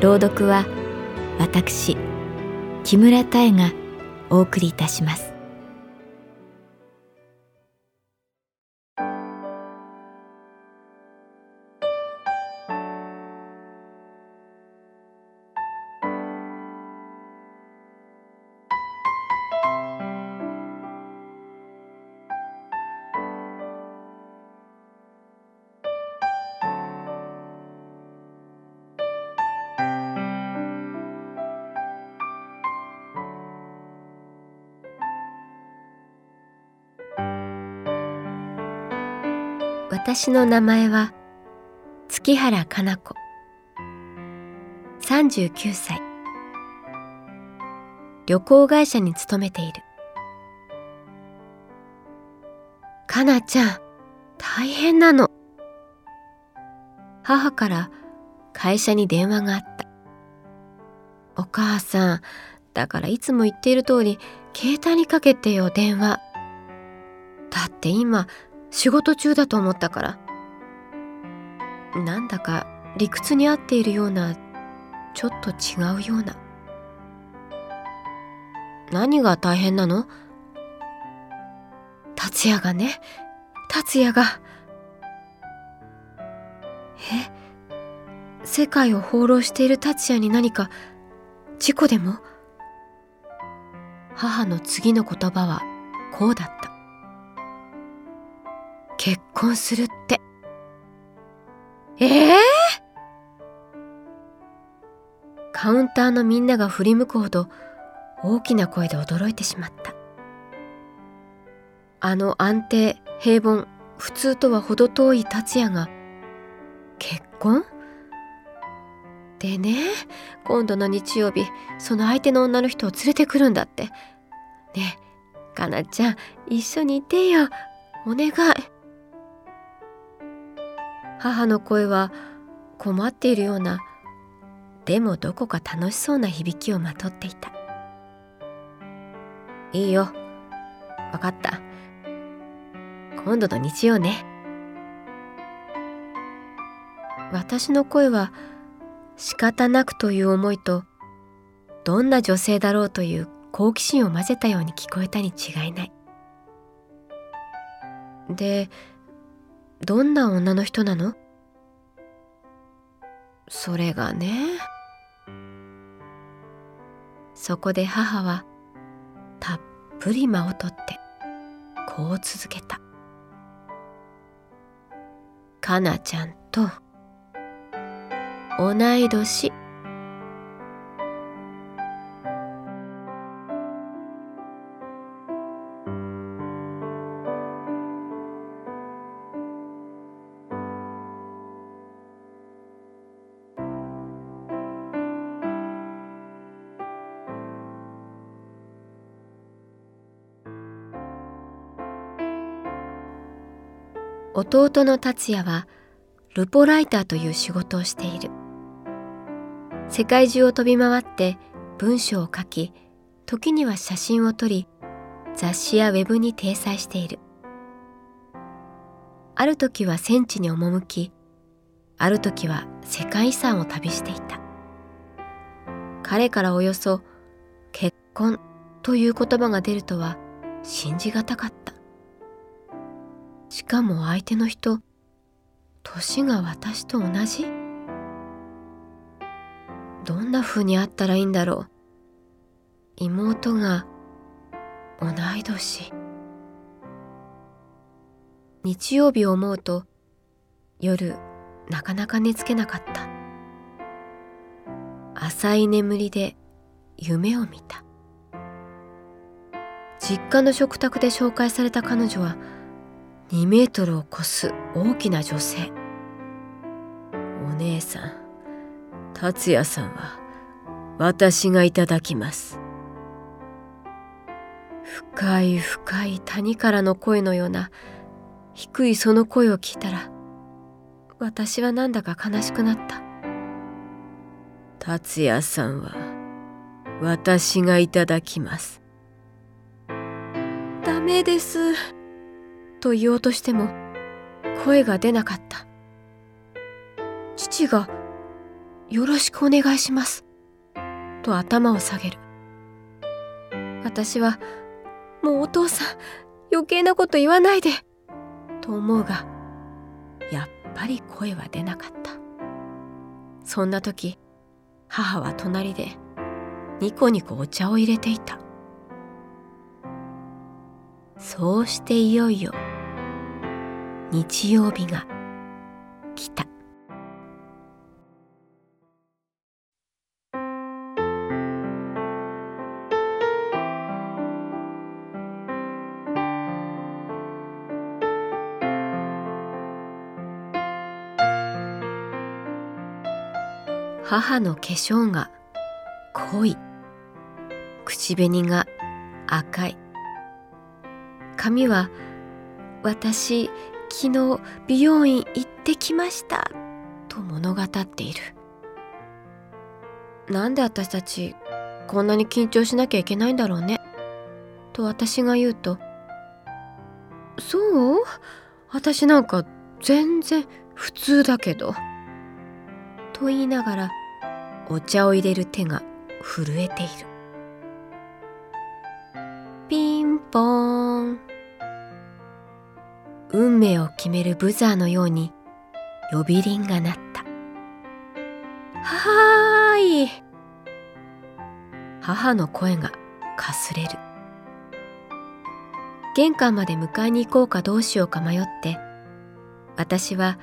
朗読は私木村多江がお送りいたします。私の名前は月原かな子。39歳。旅行会社に勤めている。かなちゃん大変なの。母から会社に電話があった。お母さんだからいつも言っている通り携帯にかけてよ電話。だって今仕事中だと思ったから。なんだか理屈に合っているようなちょっと違うような。何が大変なの？達也がね。達也が。え？世界を放浪している達也に何か事故でも？母の次の言葉はこうだった。結婚するって。ええー、カウンターのみんなが振り向くほど大きな声で驚いてしまった。あの安定平凡普通とは程遠い達也が結婚？でね今度の日曜日その相手の女の人を連れてくるんだって。ねえかなちゃん一緒にいてよ。お願い。母の声は困っているようなでもどこか楽しそうな響きをまとっていた。いいよ。わかった。今度の日曜ね。私の声は仕方なくという思いとどんな女性だろうという好奇心を混ぜたように聞こえたに違いない。でどんな女の人なの？それがね。そこで母はたっぷり間を取ってこう続けた。かなちゃんと同い年。弟の達也はルポライターという仕事をしている。世界中を飛び回って文章を書き時には写真を撮り雑誌やウェブに掲載している。ある時は戦地に赴きある時は世界遺産を旅していた。彼からおよそ「結婚」という言葉が出るとは信じがたかった。しかも相手の人年が私と同じ？どんな風に会ったらいいんだろう？妹が同い年。日曜日を思うと夜なかなか寝つけなかった。浅い眠りで夢を見た。実家の食卓で紹介された彼女は2メートルを超す大きな女性。お姉さん達也さんは私がいただきます。深い深い谷からの声のような低いその声を聞いたら私はなんだか悲しくなった。達也さんは私がいただきます。ダメです。と言おうとしても声が出なかった。父がよろしくお願いします。と頭を下げる。私はもうお父さん余計なこと言わないで。と思うがやっぱり声は出なかった。そんな時母は隣でニコニコお茶を入れていた。そうしていよいよ日曜日が来た。母の化粧が濃い。口紅が赤い。髪は私昨日美容院行ってきました。と物語っている。なんで私たちこんなに緊張しなきゃいけないんだろうね。と私が言うとそう？私なんか全然普通だけど。と言いながらお茶を入れる手が震えている。ピンポーン。運命を決めるブザーのように呼び鈴が鳴った。はーい。母の声がかすれる。玄関まで迎えに行こうかどうしようか迷って私は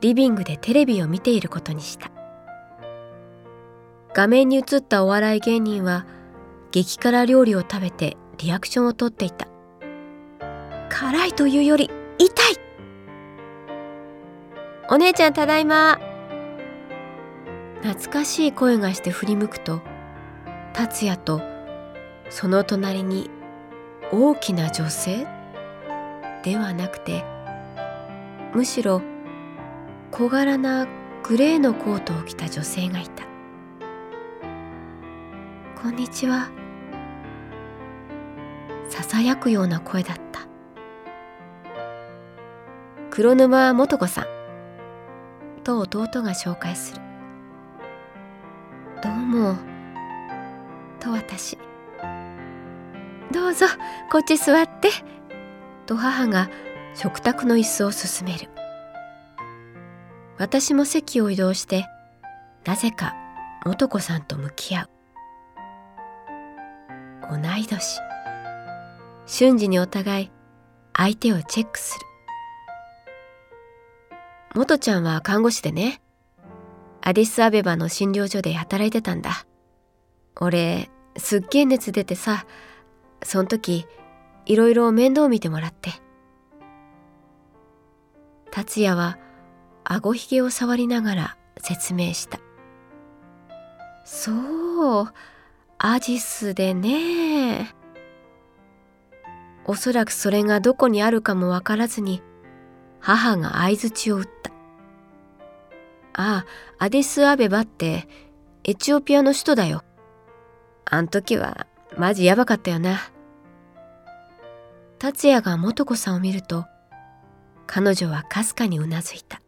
リビングでテレビを見ていることにした。画面に映ったお笑い芸人は激辛料理を食べてリアクションをとっていた。辛いというより痛いお姉ちゃんただいま懐かしい声がして振り向くと達也とその隣に大きな女性？ではなくてむしろ小柄なグレーのコートを着た女性がいたこんにちは。ささやくような声だった。黒沼素子さん。と弟が紹介する。どうも。と私。どうぞ、こっち座って。と母が食卓の椅子を進める。私も席を移動して、なぜか素子さんと向き合う。同い年瞬時にお互い相手をチェックする元ちゃんは看護師でね。アディスアベバの診療所で働いてたんだ。俺すっげえ熱出てさそん時いろいろ面倒見てもらって。達也は顎ひげを触りながら説明した。そうアジスでね。おそらくそれがどこにあるかもわからずに母が相づちを打った。ああアディスアベバってエチオピアの首都だよ。あん時はマジやばかったよな。達也が素子さんを見ると彼女はかすかにうなずいた。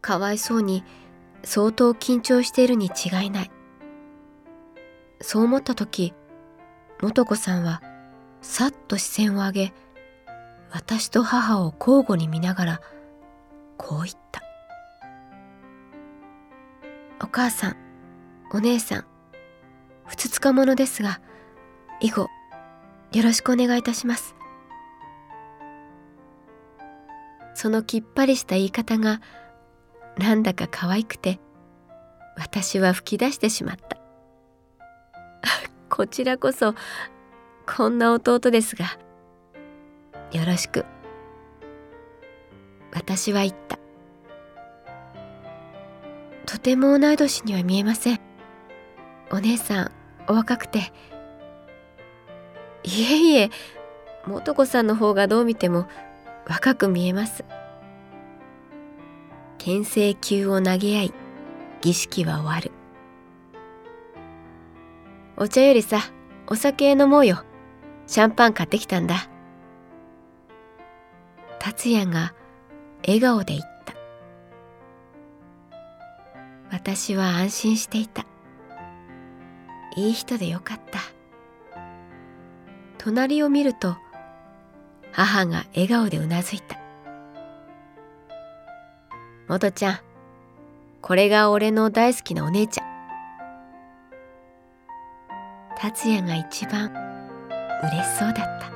かわいそうに相当緊張しているに違いない。そう思った時素子さんはさっと視線を上げ私と母を交互に見ながらこう言った「お母さんお姉さんふつつか者ですが以後よろしくお願いいたします。そのきっぱりした言い方がなんだか可愛くて私は吹き出してしまった。こちらこそこんな弟ですがよろしく私は言った。とても同い年には見えません。お姉さんお若くて。いえいえ素子さんの方がどう見ても若く見えます。牽制球を投げ合い儀式は終わる。お茶よりさお酒飲もうよ。シャンパン買ってきたんだ。達也が笑顔で言った。私は安心していた。いい人でよかった。隣を見ると母が笑顔でうなずいた。元ちゃんこれが俺の大好きなお姉ちゃん。達也が一番嬉しそうだった。